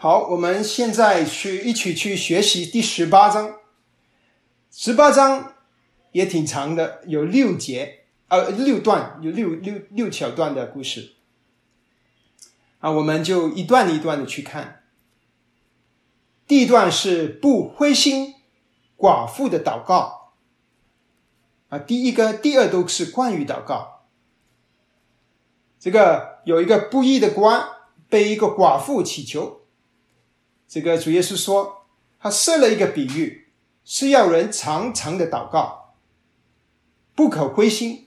好，我们现在去一起去学习第十八章。十八章也挺长的，有六节，呃，六段，有六六六小段的故事。啊，我们就一段一段的去看。第一段是不灰心寡妇的祷告。啊，第一个、第二都是关于祷告。这个有一个不义的官被一个寡妇祈求。这个主耶稣说，他设了一个比喻，是要人常常的祷告，不可灰心。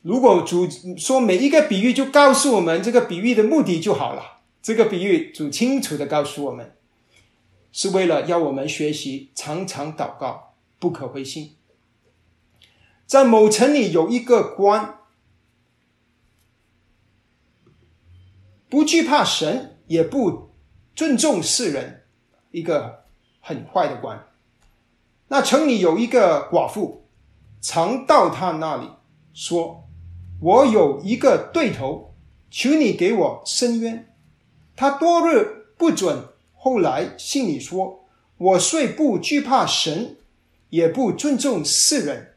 如果主说每一个比喻就告诉我们这个比喻的目的就好了，这个比喻主清楚的告诉我们，是为了要我们学习常常祷告，不可灰心。在某城里有一个官。不惧怕神，也不尊重世人，一个很坏的官。那城里有一个寡妇，常到他那里说：“我有一个对头，求你给我伸冤。”他多日不准，后来信里说：“我虽不惧怕神，也不尊重世人，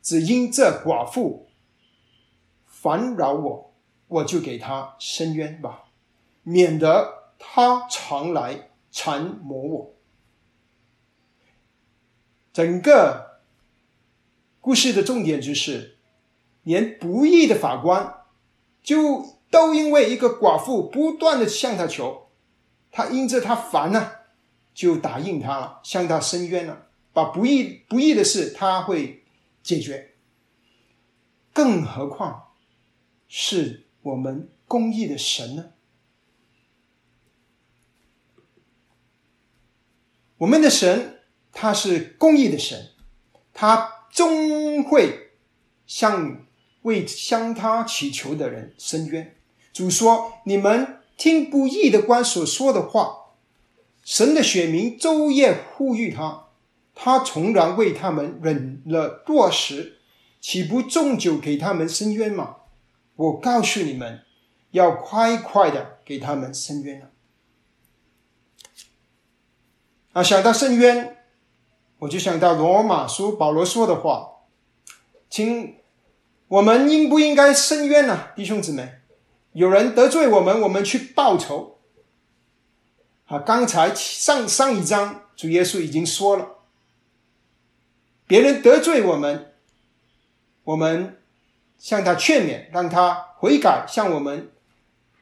只因这寡妇烦扰我。”我就给他伸冤吧，免得他常来缠磨我。整个故事的重点就是，连不义的法官就都因为一个寡妇不断的向他求，他因着他烦呢，就答应他了，向他伸冤了，把不义不义的事他会解决。更何况是。我们公义的神呢？我们的神他是公义的神，他终会向为向他祈求的人伸冤。主说：“你们听不义的官所说的话，神的选民昼夜呼吁他，他从然为他们忍了多时，岂不纵酒给他们伸冤吗？”我告诉你们，要快快的给他们伸冤了。啊，想到伸冤，我就想到罗马书保罗说的话，请我们应不应该伸冤呢？弟兄姊妹，有人得罪我们，我们去报仇。啊，刚才上上一章主耶稣已经说了，别人得罪我们，我们。向他劝勉，让他悔改，向我们，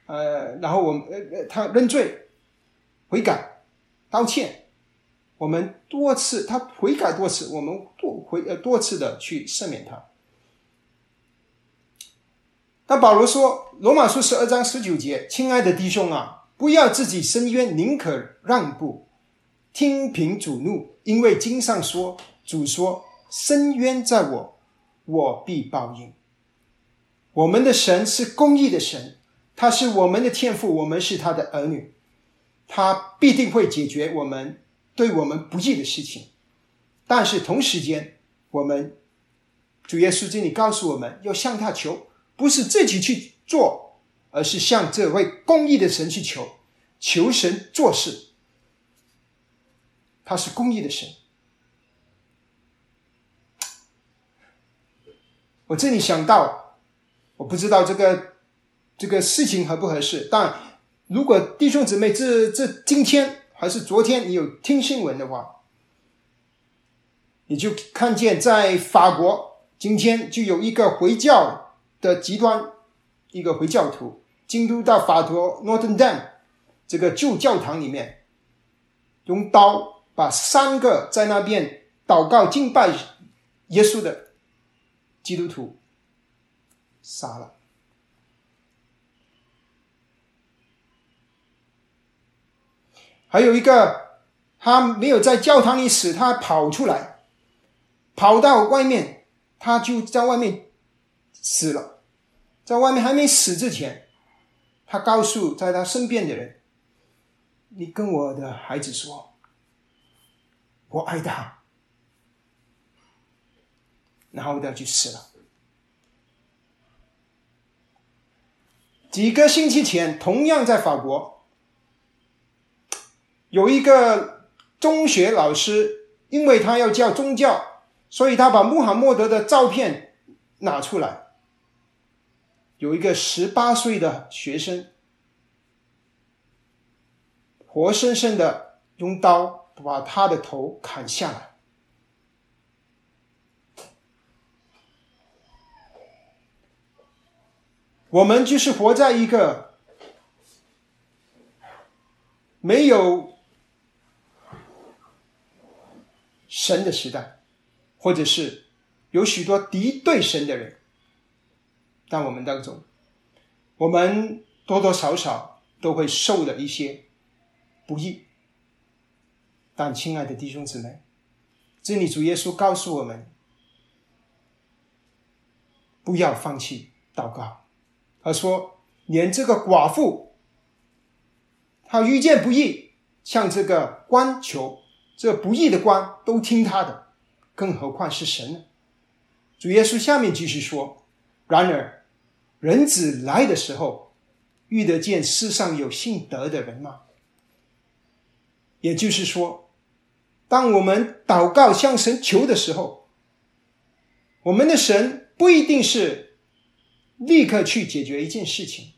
呃，然后我们呃呃，他认罪、悔改、道歉，我们多次他悔改多次，我们多回呃多次的去赦免他。但保罗说，《罗马书》十二章十九节：“亲爱的弟兄啊，不要自己伸冤，宁可让步，听凭主怒，因为经上说，主说：伸冤在我，我必报应。”我们的神是公义的神，他是我们的天父，我们是他的儿女，他必定会解决我们对我们不义的事情。但是同时间，我们主耶稣经里告诉我们要向他求，不是自己去做，而是向这位公义的神去求，求神做事。他是公义的神。我这里想到。我不知道这个这个事情合不合适，但如果弟兄姊妹这这今天还是昨天，你有听新闻的话，你就看见在法国今天就有一个回教的极端，一个回教徒京都到法国 Notre Dame 这个旧教堂里面，用刀把三个在那边祷告敬拜耶稣的基督徒。杀了，还有一个，他没有在教堂里死，他跑出来，跑到外面，他就在外面死了，在外面还没死之前，他告诉在他身边的人：“你跟我的孩子说，我爱他，然后他就死了。几个星期前，同样在法国，有一个中学老师，因为他要教宗教，所以他把穆罕默德的照片拿出来。有一个十八岁的学生，活生生的用刀把他的头砍下来。我们就是活在一个没有神的时代，或者是有许多敌对神的人，在我们当中，我们多多少少都会受了一些不义。但亲爱的弟兄姊妹，这里主耶稣告诉我们，不要放弃祷告。他说：“连这个寡妇，他遇见不易，向这个官求，这不易的官都听他的，更何况是神呢？”主耶稣下面继续说：“然而，人子来的时候，遇得见世上有信德的人吗？”也就是说，当我们祷告向神求的时候，我们的神不一定是。立刻去解决一件事情，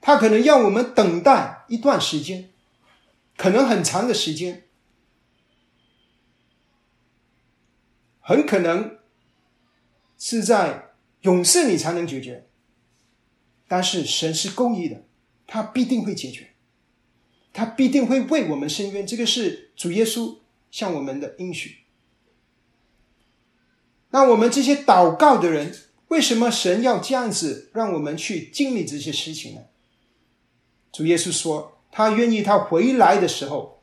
他可能要我们等待一段时间，可能很长的时间，很可能是在永世你才能解决。但是神是公义的，他必定会解决，他必定会为我们伸冤。这个是主耶稣向我们的应许。那我们这些祷告的人。为什么神要这样子让我们去经历这些事情呢？主耶稣说，他愿意他回来的时候，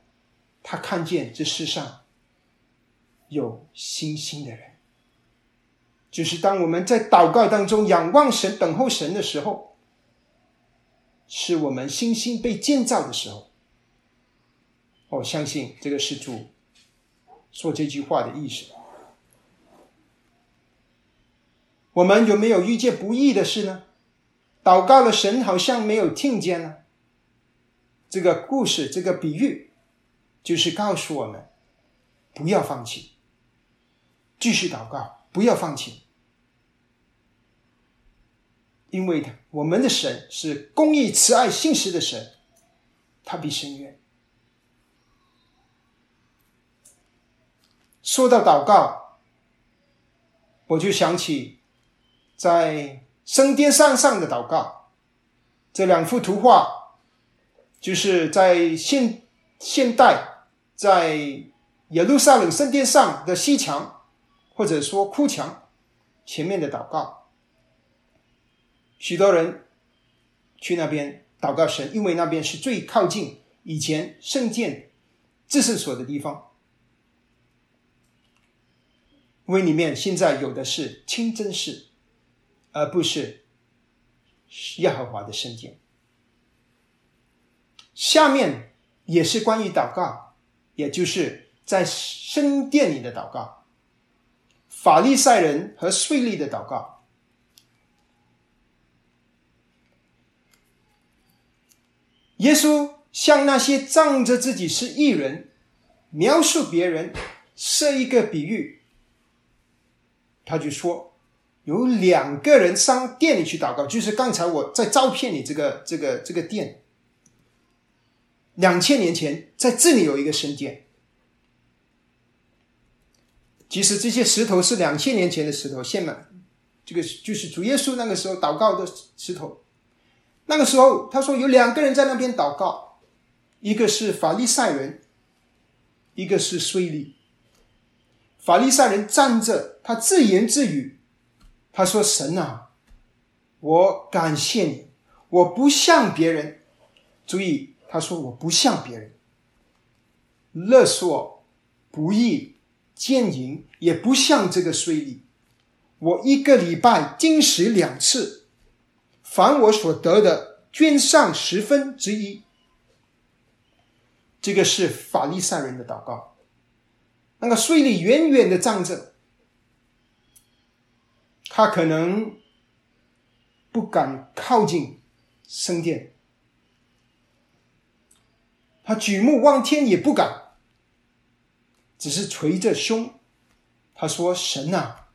他看见这世上有信心的人，就是当我们在祷告当中仰望神、等候神的时候，是我们信心被建造的时候。我相信这个是主说这句话的意思。我们有没有遇见不易的事呢？祷告了，神好像没有听见呢。这个故事，这个比喻，就是告诉我们，不要放弃，继续祷告，不要放弃，因为他我们的神是公义、慈爱、信实的神，他必深渊。说到祷告，我就想起。在圣殿山上的祷告，这两幅图画，就是在现现代在耶路撒冷圣殿上的西墙，或者说哭墙前面的祷告。许多人去那边祷告神，因为那边是最靠近以前圣殿自圣所的地方，因为里面现在有的是清真寺。而不是耶和华的圣殿。下面也是关于祷告，也就是在圣殿里的祷告。法利赛人和税吏的祷告。耶稣向那些仗着自己是艺人，描述别人，设一个比喻，他就说。有两个人上店里去祷告，就是刚才我在照片里这个这个这个店，两千年前在这里有一个神殿。其实这些石头是两千年前的石头，现在这个就是主耶稣那个时候祷告的石头。那个时候他说有两个人在那边祷告，一个是法利赛人，一个是税吏。法利赛人站着，他自言自语。他说：“神啊，我感谢你，我不像别人。注意，他说我不像别人，勒索、不义、奸淫，也不像这个税吏。我一个礼拜进食两次，凡我所得的捐上十分之一。这个是法利赛人的祷告。那个税吏远远的站着，他可能不敢靠近圣殿，他举目望天也不敢，只是捶着胸，他说：“神啊，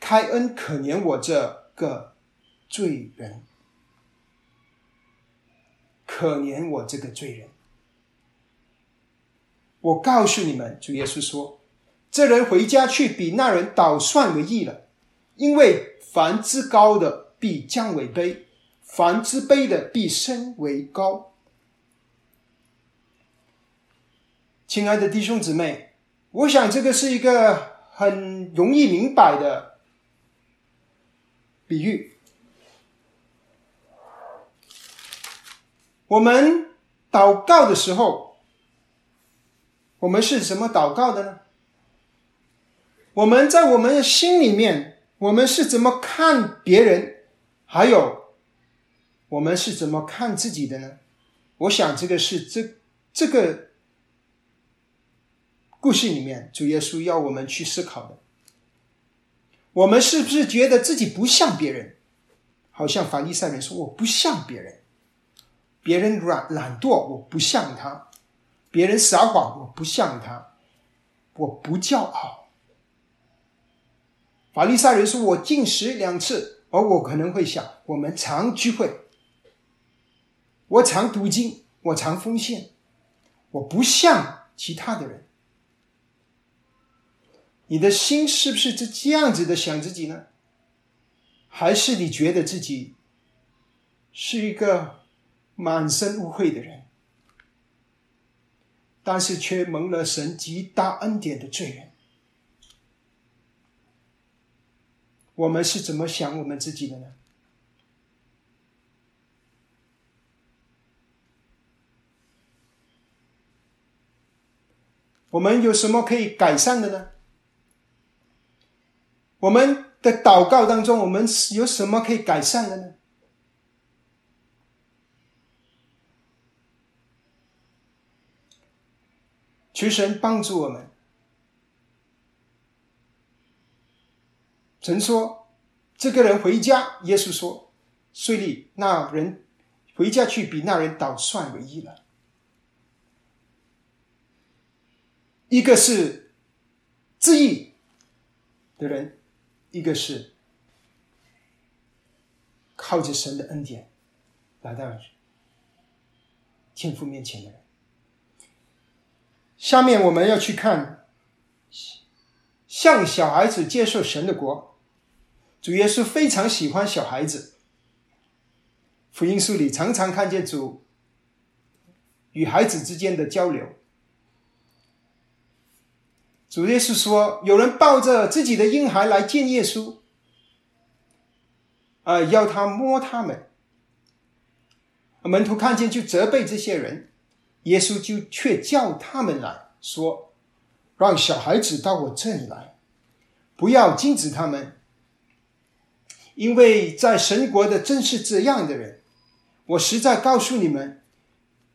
开恩可怜我这个罪人，可怜我这个罪人。”我告诉你们，主耶稣说：“这人回家去，比那人倒算为义了。因为凡之高的必降为卑，凡之卑的必升为高。”亲爱的弟兄姊妹，我想这个是一个很容易明白的比喻。我们祷告的时候。我们是怎么祷告的呢？我们在我们的心里面，我们是怎么看别人？还有，我们是怎么看自己的呢？我想，这个是这这个故事里面，主耶稣要我们去思考的。我们是不是觉得自己不像别人？好像法利赛人说：“我不像别人，别人软懒惰，我不像他。”别人撒谎，我不像他，我不骄傲。法利赛人说我进食两次，而我可能会想，我们常聚会，我常读经，我常奉献，我不像其他的人。你的心是不是这这样子的想自己呢？还是你觉得自己是一个满身污秽的人？但是却蒙了神极大恩典的罪人，我们是怎么想我们自己的呢？我们有什么可以改善的呢？我们的祷告当中，我们有什么可以改善的呢？求神帮助我们。曾说：“这个人回家。”耶稣说：“税吏那人回家去，比那人倒算为义了。”一个是自义的人，一个是靠着神的恩典来到天父面前的人。下面我们要去看，向小孩子接受神的国，主耶稣非常喜欢小孩子。福音书里常常看见主与孩子之间的交流。主耶稣说：“有人抱着自己的婴孩来见耶稣，啊，要他摸他们。门徒看见就责备这些人。”耶稣就却叫他们来说：“让小孩子到我这里来，不要禁止他们，因为在神国的正是这样的人。我实在告诉你们，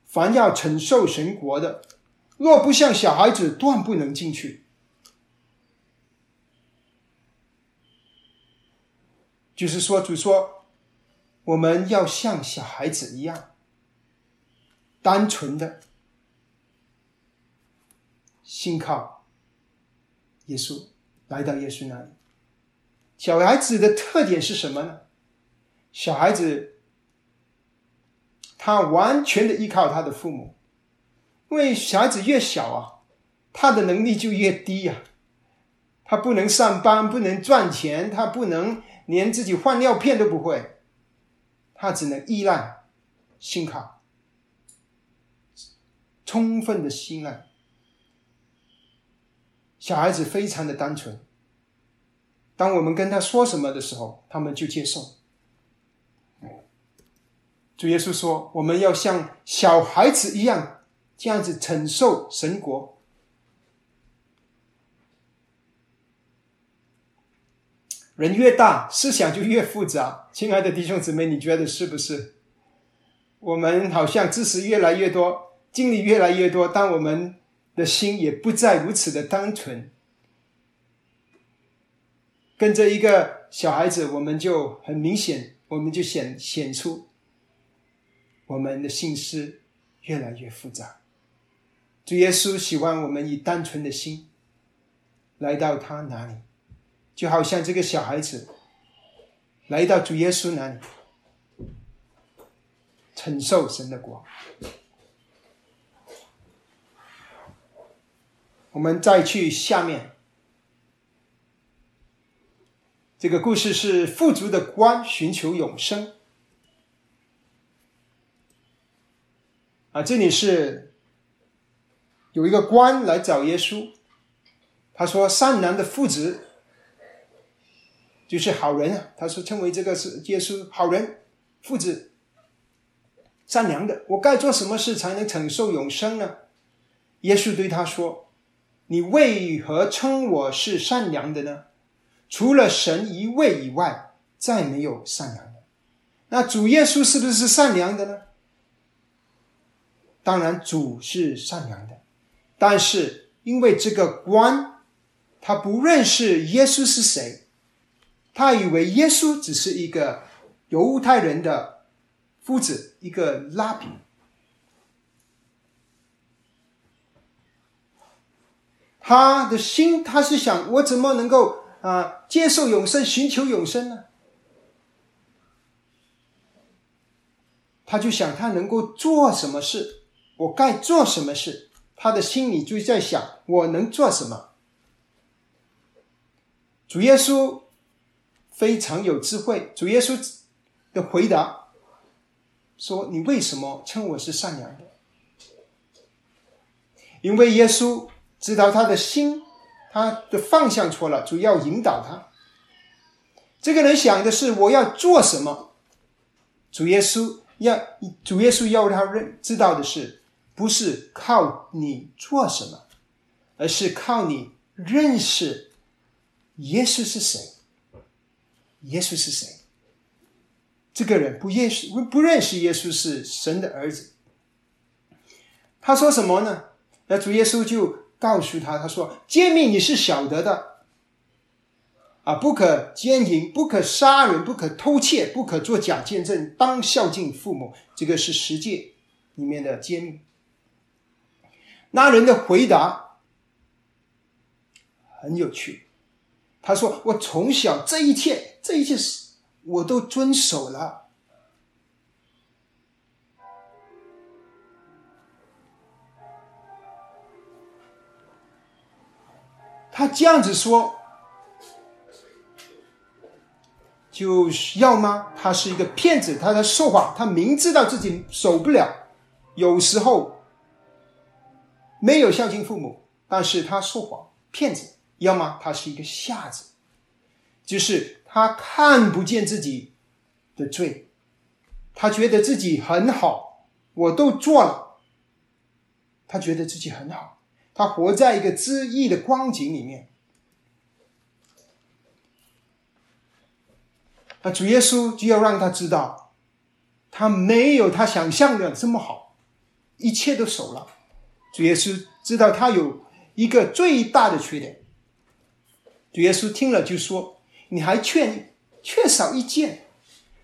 凡要承受神国的，若不像小孩子，断不能进去。”就是说，主说，我们要像小孩子一样。单纯的信靠耶稣，来到耶稣那里。小孩子的特点是什么呢？小孩子他完全的依靠他的父母，因为小孩子越小啊，他的能力就越低呀。他不能上班，不能赚钱，他不能连自己换尿片都不会，他只能依赖信靠。充分的信赖，小孩子非常的单纯。当我们跟他说什么的时候，他们就接受。主耶稣说：“我们要像小孩子一样，这样子承受神国。人越大，思想就越复杂。亲爱的弟兄姊妹，你觉得是不是？我们好像知识越来越多。”经历越来越多，当我们的心也不再如此的单纯。跟着一个小孩子，我们就很明显，我们就显显出我们的心思越来越复杂。主耶稣喜欢我们以单纯的心来到他那里，就好像这个小孩子来到主耶稣那里，承受神的光。我们再去下面，这个故事是富足的官寻求永生。啊，这里是有一个官来找耶稣，他说：“善良的父子就是好人啊。”他说：“称为这个是耶稣好人，父子善良的，我该做什么事才能承受永生呢？”耶稣对他说。你为何称我是善良的呢？除了神一位以外，再没有善良的。那主耶稣是不是善良的呢？当然，主是善良的，但是因为这个官，他不认识耶稣是谁，他以为耶稣只是一个犹太人的夫子，一个拉比。他的心，他是想我怎么能够啊接受永生，寻求永生呢？他就想他能够做什么事，我该做什么事？他的心里就在想我能做什么。主耶稣非常有智慧，主耶稣的回答说：“你为什么称我是善良的？因为耶稣。”知道他的心，他的方向错了，主要引导他。这个人想的是我要做什么？主耶稣要主耶稣要他认知道的是，不是靠你做什么，而是靠你认识耶稣是谁。耶稣是谁？这个人不认识不认识耶稣是神的儿子。他说什么呢？那主耶稣就。告诉他，他说：“诫命你是晓得的，啊，不可奸淫，不可杀人，不可偷窃，不可作假见证，当孝敬父母。这个是十诫里面的诫命。”那人的回答很有趣，他说：“我从小这一切，这一切是我都遵守了。”他这样子说，就要吗？他是一个骗子，他在说谎，他明知道自己守不了，有时候没有孝敬父母，但是他说谎，骗子，要么他是一个瞎子，就是他看不见自己的罪，他觉得自己很好，我都做了，他觉得自己很好。他活在一个恣意的光景里面，那主耶稣就要让他知道，他没有他想象的这么好，一切都守了。主耶稣知道他有一个最大的缺点。主耶稣听了就说：“你还缺缺少一件，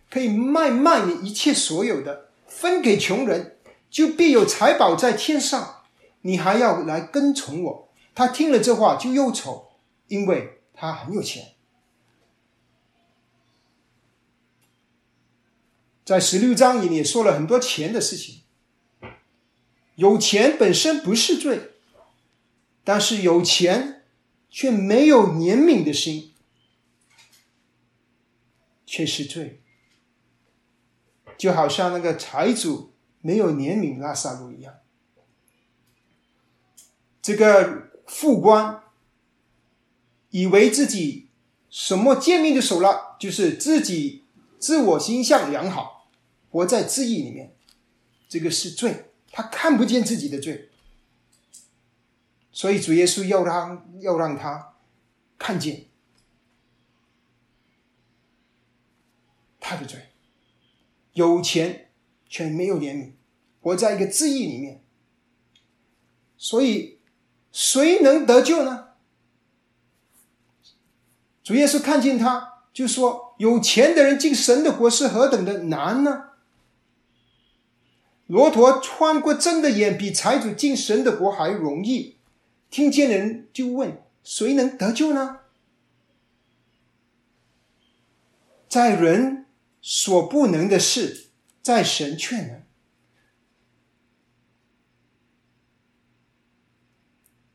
可以卖卖你一切所有的，分给穷人，就必有财宝在天上。”你还要来跟从我？他听了这话就又丑，因为他很有钱。在十六章里面说了很多钱的事情。有钱本身不是罪，但是有钱却没有怜悯的心，却是罪。就好像那个财主没有怜悯拉萨路一样。这个副官以为自己什么见命就守了，就是自己自我形象良好，活在自义里面，这个是罪，他看不见自己的罪，所以主耶稣要让要让他看见他的罪，有钱却没有怜悯，活在一个自义里面，所以。谁能得救呢？主耶稣看见他，就说：“有钱的人进神的国是何等的难呢？骆驼穿过针的眼，比财主进神的国还容易。”听见人就问：“谁能得救呢？”在人所不能的事，在神却能。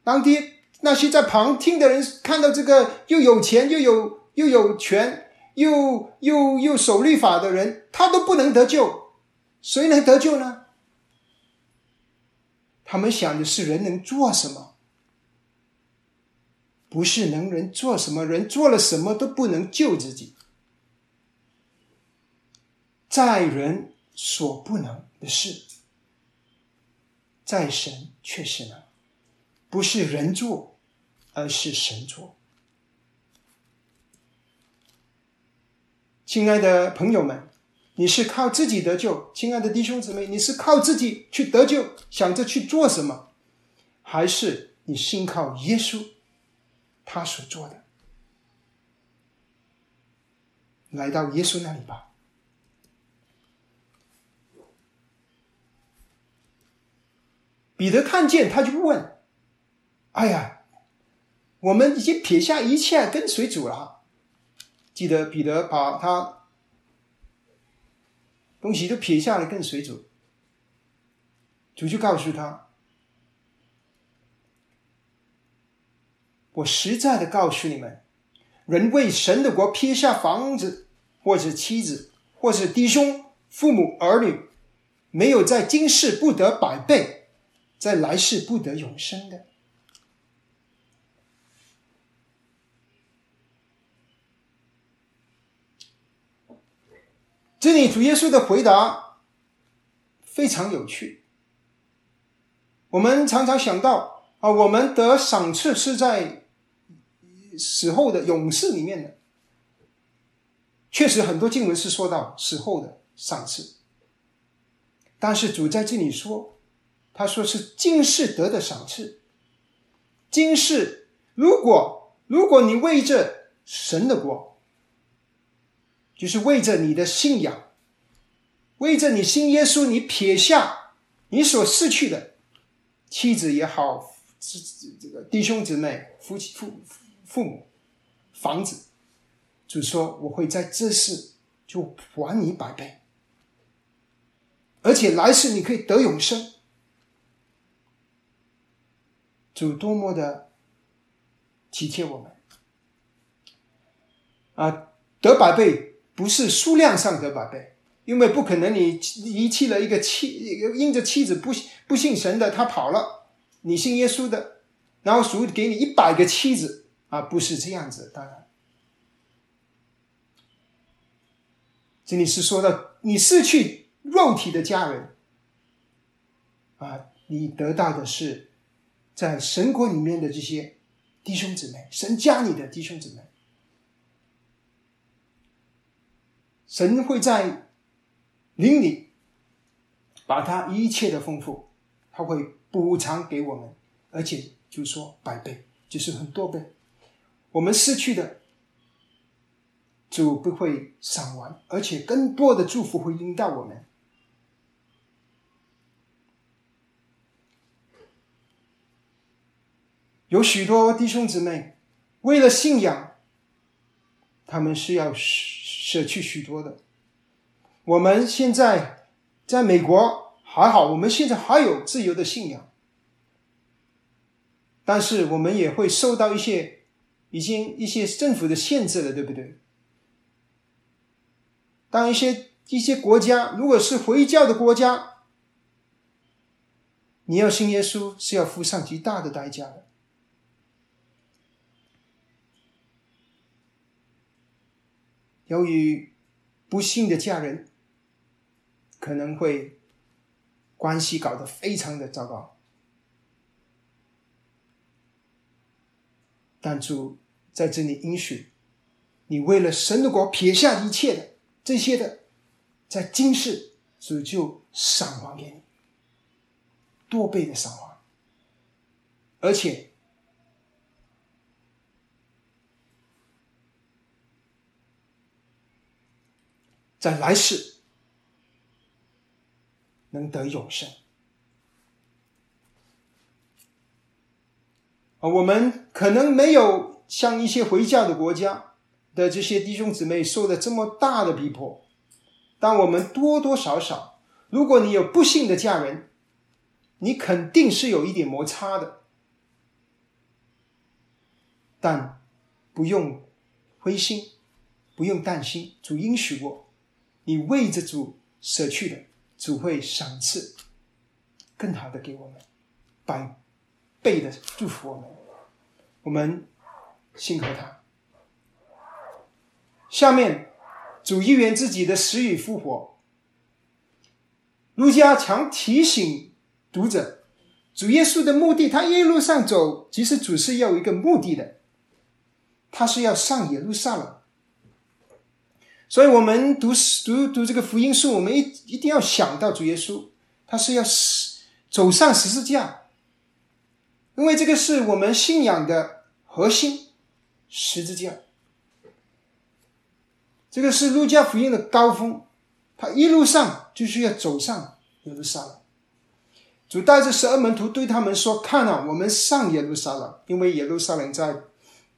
当地那些在旁听的人看到这个又有钱又有又有权又又又守律法的人，他都不能得救，谁能得救呢？他们想的是人能做什么，不是能人做什么，人做了什么都不能救自己。在人所不能的事，在神却是能，不是人做，而是神做。亲爱的朋友们，你是靠自己得救；亲爱的弟兄姊妹，你是靠自己去得救，想着去做什么，还是你信靠耶稣，他所做的？来到耶稣那里吧。彼得看见，他就问：“哎呀，我们已经撇下一切跟随主了。”记得彼得把他东西都撇下来跟随主，主就告诉他：“我实在的告诉你们，人为神的国撇下房子，或者妻子，或者弟兄、父母、儿女，没有在今世不得百倍。”在来世不得永生的。这里主耶稣的回答非常有趣。我们常常想到啊，我们得赏赐是在死后的勇士里面的。确实，很多经文是说到死后的赏赐，但是主在这里说。他说是今世得的赏赐。今世，如果如果你为着神的国，就是为着你的信仰，为着你信耶稣，你撇下你所失去的妻子也好，这这个弟兄姊妹、夫妻、父父母、房子，就说我会在这世就还你百倍，而且来世你可以得永生。主多么的体贴我们啊！得百倍不是数量上的百倍，因为不可能你遗弃了一个妻，因着妻子不不信神的，他跑了，你信耶稣的，然后主给你一百个妻子啊，不是这样子。当然，这里是说到你失去肉体的家人啊，你得到的是。在神国里面的这些弟兄姊妹，神家里的弟兄姊妹，神会在灵里把他一切的丰富，他会补偿给我们，而且就说百倍，就是很多倍。我们失去的主不会赏完，而且更多的祝福会临到我们。有许多弟兄姊妹为了信仰，他们是要舍去许多的。我们现在在美国还好，我们现在还有自由的信仰，但是我们也会受到一些已经一些政府的限制了，对不对？当一些一些国家如果是回教的国家，你要信耶稣是要付上极大的代价的。由于不幸的家人，可能会关系搞得非常的糟糕。但主在这里应许，你为了神的国撇下一切的这些的，在今世主就赏还给你，多倍的赏还，而且在来世能得永生。啊，我们可能没有像一些回教的国家的这些弟兄姊妹受的这么大的逼迫，但我们多多少少，如果你有不幸的家人，你肯定是有一点摩擦的。但不用灰心，不用担心，主应许过，你为着主舍去的，主会赏赐更好的给我们，百倍的祝福我们。我们信靠他。下面，主一元自己的死与复活。路加强提醒读者，主耶稣的目的，他一路上走，其实主是要有一个目的的，他是要上耶路撒冷。所以我们读读读这个福音书，我们一一定要想到主耶稣，他是要走上十字架。因为这个是我们信仰的核心，十字架。这个是路加福音的高峰，他一路上就是要走上耶路撒冷。主带着十二门徒对他们说：“看啊，我们上耶路撒冷，因为耶路撒冷在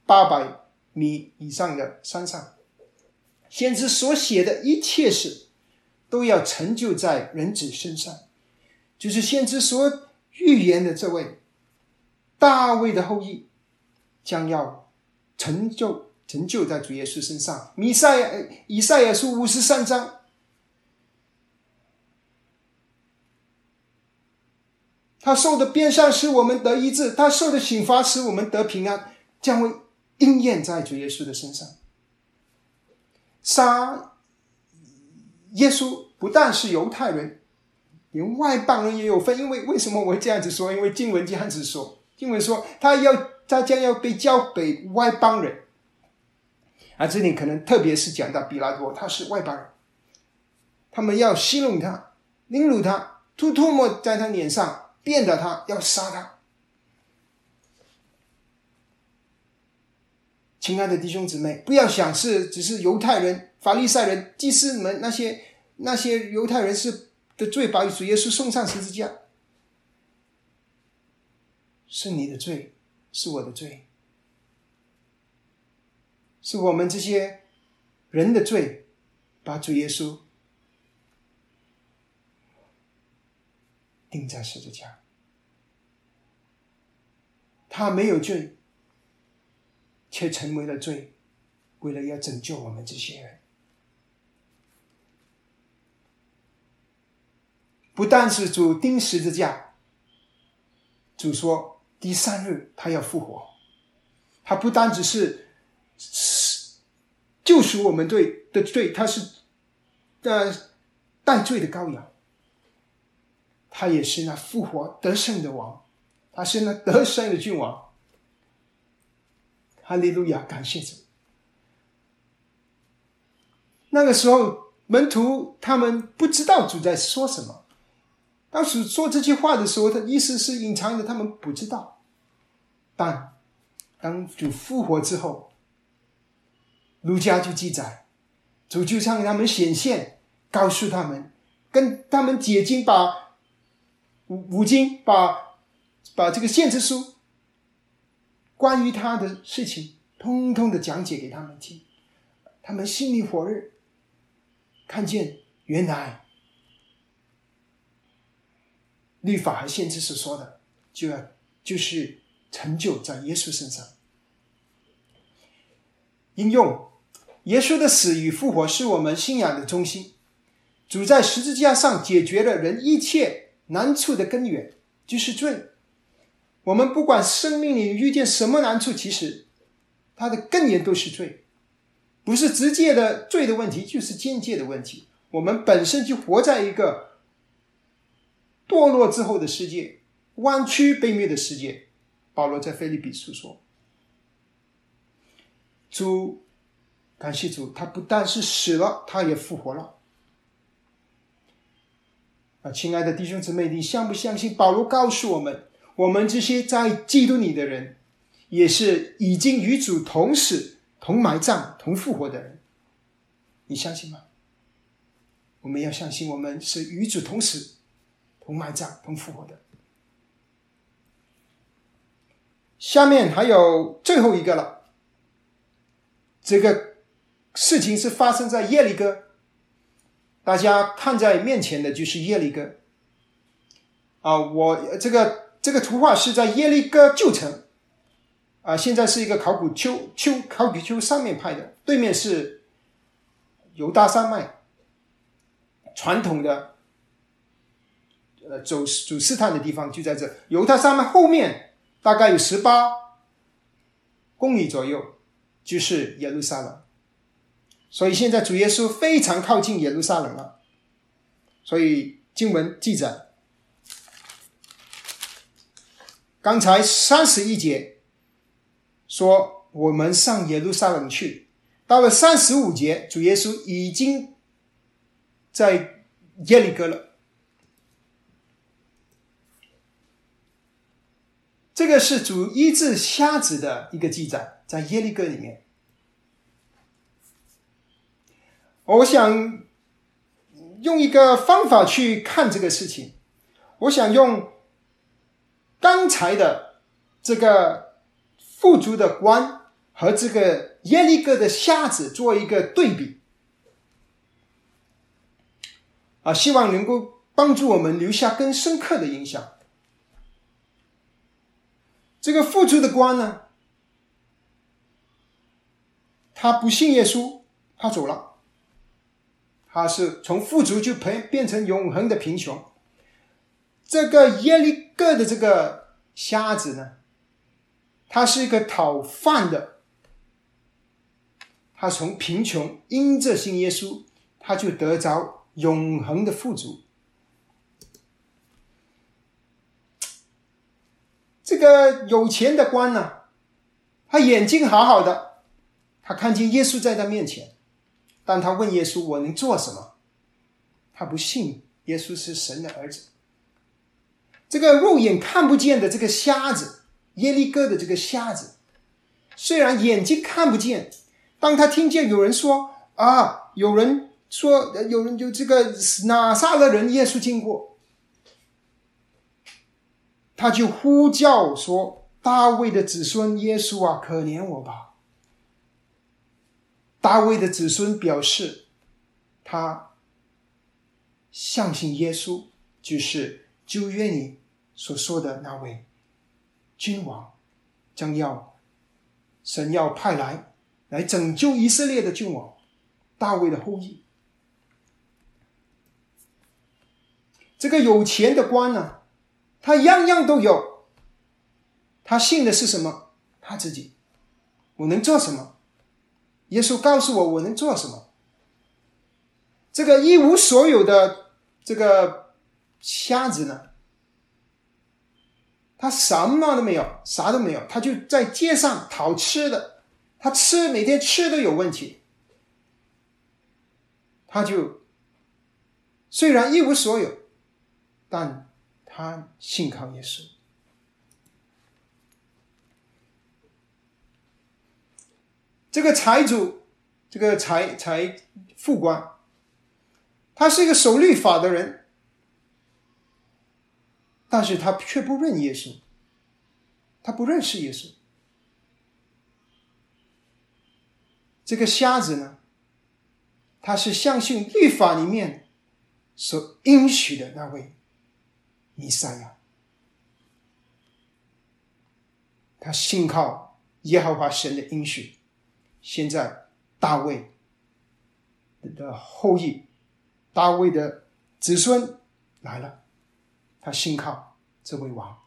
八百米以上的山上。先知所写的一切事，都要成就在人子身上，就是先知所预言的这位。”大卫的后裔将要成就成就在主耶稣身上。弥赛亚以赛亚书五十三章，他受的鞭伤使我们得医治，他受的刑罚使我们得平安，将会应验在主耶稣的身上。杀耶稣不但是犹太人，连外邦人也有份。因为为什么我会这样子说？因为经文这样子说。经文说，他要他将要被交给外邦人，啊，这里可能特别是讲到比拉多，他是外邦人，他们要戏弄他、凌辱他、吐唾沫在他脸上，鞭打他要杀他。亲爱的弟兄姊妹，不要想是只是犹太人、法利赛人、祭司们那些那些犹太人是的罪，把主耶稣送上十字架。是你的罪，是我的罪，是我们这些人的罪，把主耶稣钉在十字架。他没有罪，却成为了罪，为了要拯救我们这些人。不但是主钉十字架，主说。第三日，他要复活。他不单只是救赎我们罪的罪，他是呃带罪的羔羊。他也是那复活得胜的王，他是那得胜的君王。哈利路亚，感谢主。那个时候，门徒他们不知道主在说什么。当时说这句话的时候，他意思是隐藏的，他们不知道。但当主复活之后，儒家就记载，主就向他们显现，告诉他们，跟他们解经，把五五经，把把这个限制书关于他的事情，通通的讲解给他们听。他们心里火热，看见原来。律法和限制所说的，就要就是成就在耶稣身上。应用耶稣的死与复活是我们信仰的中心。主在十字架上解决了人一切难处的根源，就是罪。我们不管生命里遇见什么难处，其实它的根源都是罪，不是直接的罪的问题，就是间接的问题。我们本身就活在一个。堕落之后的世界，弯曲卑劣的世界。保罗在菲利比书说：“主，感谢主，他不但是死了，他也复活了。”啊，亲爱的弟兄姊妹，你相不相信？保罗告诉我们，我们这些在基督里的人，也是已经与主同死、同埋葬、同复活的人。你相信吗？我们要相信，我们是与主同死、同埋葬、同复活的。下面还有最后一个了。这个事情是发生在耶利哥，大家看在面前的就是耶利哥。啊，我这个这个图画是在耶利哥旧城，啊，现在是一个考古丘丘考古丘上面拍的，对面是犹大山脉，传统的呃走走试探的地方就在这，犹大山脉后面大概有十八公里左右。就是耶路撒冷，所以现在主耶稣非常靠近耶路撒冷了。所以经文记载，刚才三十一节说我们上耶路撒冷去，到了三十五节，主耶稣已经在耶利哥了。这个是主医治瞎子的一个记载。在耶利哥里面，我想用一个方法去看这个事情。我想用刚才的这个富足的官和这个耶利哥的瞎子做一个对比，啊，希望能够帮助我们留下更深刻的印象。这个富足的官呢？他不信耶稣，他走了。他是从富足就变变成永恒的贫穷。这个耶利个的这个瞎子呢，他是一个讨饭的。他从贫穷因着信耶稣，他就得着永恒的富足。这个有钱的官呢，他眼睛好好的。他看见耶稣在他面前，但他问耶稣：“我能做什么？”他不信耶稣是神的儿子。这个肉眼看不见的这个瞎子，耶利哥的这个瞎子，虽然眼睛看不见，当他听见有人说：“啊，有人说，有人就这个哪撒勒人耶稣经过，他就呼叫说：‘大卫的子孙耶稣啊，可怜我吧！’”大卫的子孙表示，他相信耶稣就是旧约里所说的那位君王，将要神要派来来拯救以色列的君王，大卫的后裔。这个有钱的官呢，他样样都有，他信的是什么？他自己，我能做什么？耶稣告诉我，我能做什么？这个一无所有的这个瞎子呢？他什么都没有，啥都没有，他就在街上讨吃的。他吃每天吃都有问题，他就虽然一无所有，但他信靠耶稣。这个财主，这个财财富官，他是一个守律法的人，但是他却不认耶稣，他不认识耶稣。这个瞎子呢，他是相信律法里面所应许的那位弥赛亚，他信靠耶和华神的应许。现在大卫的后裔，大卫的子孙来了，他信靠这位王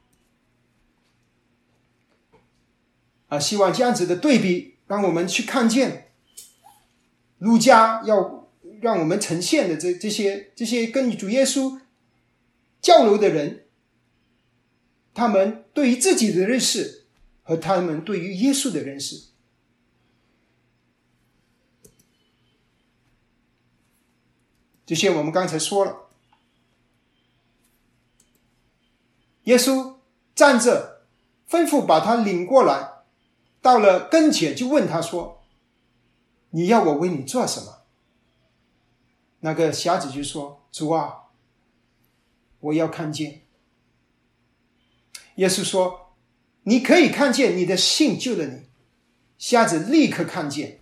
啊！希望这样子的对比，让我们去看见，儒家要让我们呈现的这这些这些跟主耶稣交流的人，他们对于自己的认识和他们对于耶稣的认识。这些我们刚才说了，耶稣站着，吩咐把他领过来。到了跟前，就问他说：“你要我为你做什么？”那个瞎子就说：“主啊，我要看见。”耶稣说：“你可以看见，你的信救了你。”瞎子立刻看见，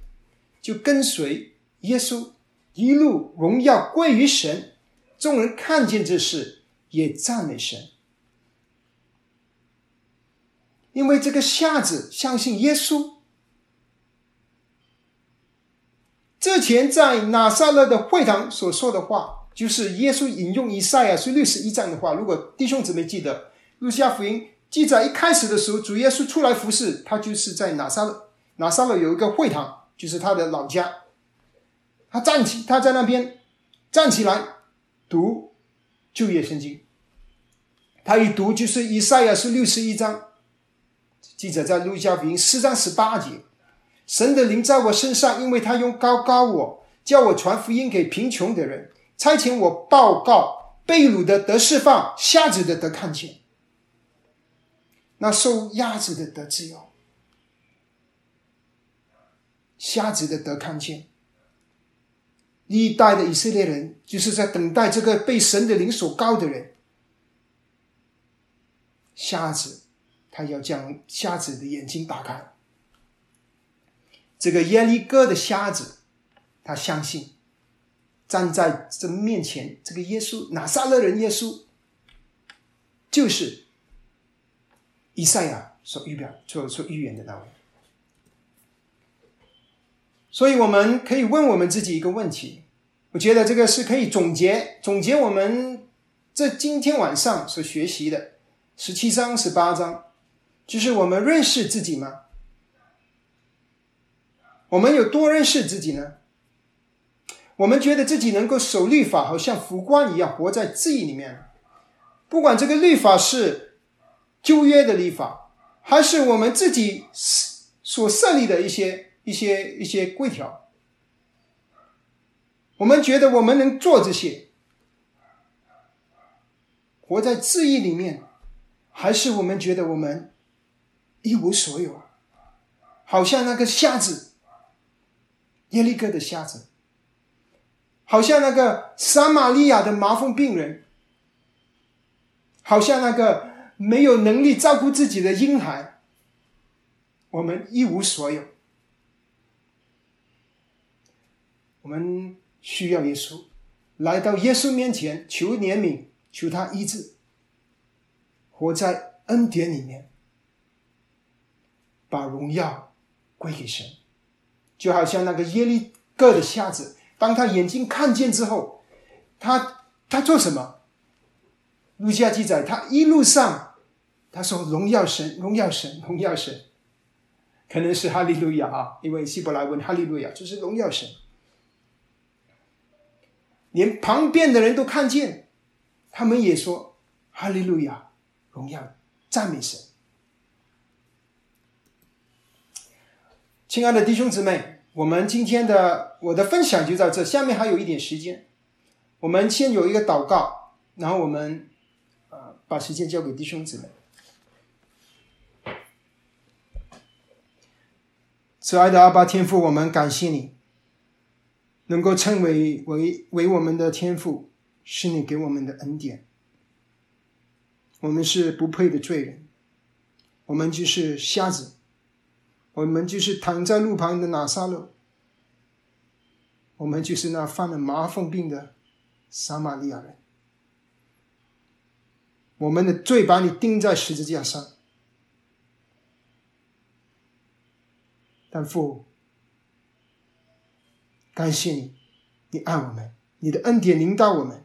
就跟随耶稣，一路荣耀归于神。众人看见这事，也赞美神。因为这个瞎子相信耶稣，之前在拿撒勒的会堂所说的话，就是耶稣引用以赛亚书六十一章的话。如果弟兄姊妹记得，路加福音记载一开始的时候，主耶稣出来服侍，他就是在拿撒勒。拿撒勒有一个会堂，就是他的老家。他站起，他在那边站起来读就业圣经。他一读就是以赛亚书六十一章。记者在路加福音四章十八节：“神的灵在我身上，因为他用高高我，叫我传福音给贫穷的人，差遣我报告被掳的得释放，瞎子的得看见，那受压制的得自由，瞎子的得看见。历代的以色列人就是在等待这个被神的灵所高的人，瞎子。”他要将瞎子的眼睛打开。这个耶利哥的瞎子，他相信站在这面前，这个耶稣，拿撒勒人耶稣，就是以赛亚所预表、所所预言的那位。所以我们可以问我们自己一个问题：我觉得这个是可以总结总结我们这今天晚上所学习的十七章、十八章。就是我们认识自己吗？我们有多认识自己呢？我们觉得自己能够守律法，好像浮光一样活在记忆里面。不管这个律法是旧约的律法，还是我们自己所设立的一些一些一些规条，我们觉得我们能做这些，活在记忆里面，还是我们觉得我们？一无所有啊，好像那个瞎子，耶利哥的瞎子，好像那个撒玛利亚的麻风病人，好像那个没有能力照顾自己的婴孩，我们一无所有。我们需要耶稣，来到耶稣面前求怜悯，求他医治，活在恩典里面。把荣耀归给神，就好像那个耶利哥的瞎子，当他眼睛看见之后，他他做什么？路加记载，他一路上他说：“荣耀神，荣耀神，荣耀神。”可能是哈利路亚啊，因为希伯来文哈利路亚就是荣耀神。连旁边的人都看见，他们也说：“哈利路亚，荣耀，赞美神。”亲爱的弟兄姊妹，我们今天的我的分享就到这。下面还有一点时间，我们先有一个祷告，然后我们呃把时间交给弟兄姊妹。慈爱的阿爸天父，我们感谢你，能够称为为为我们的天父，是你给我们的恩典。我们是不配的罪人，我们就是瞎子。我们就是躺在路旁的拿撒勒，我们就是那犯了麻风病的撒玛利亚人。我们的罪把你钉在十字架上，但父，感谢你，你爱我们，你的恩典领导我们，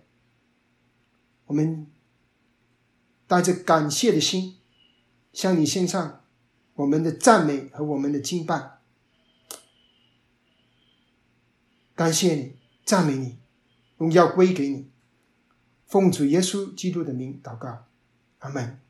我们带着感谢的心向你献上。我们的赞美和我们的敬拜，感谢你，赞美你，荣耀归给你，奉主耶稣基督的名祷告，阿门。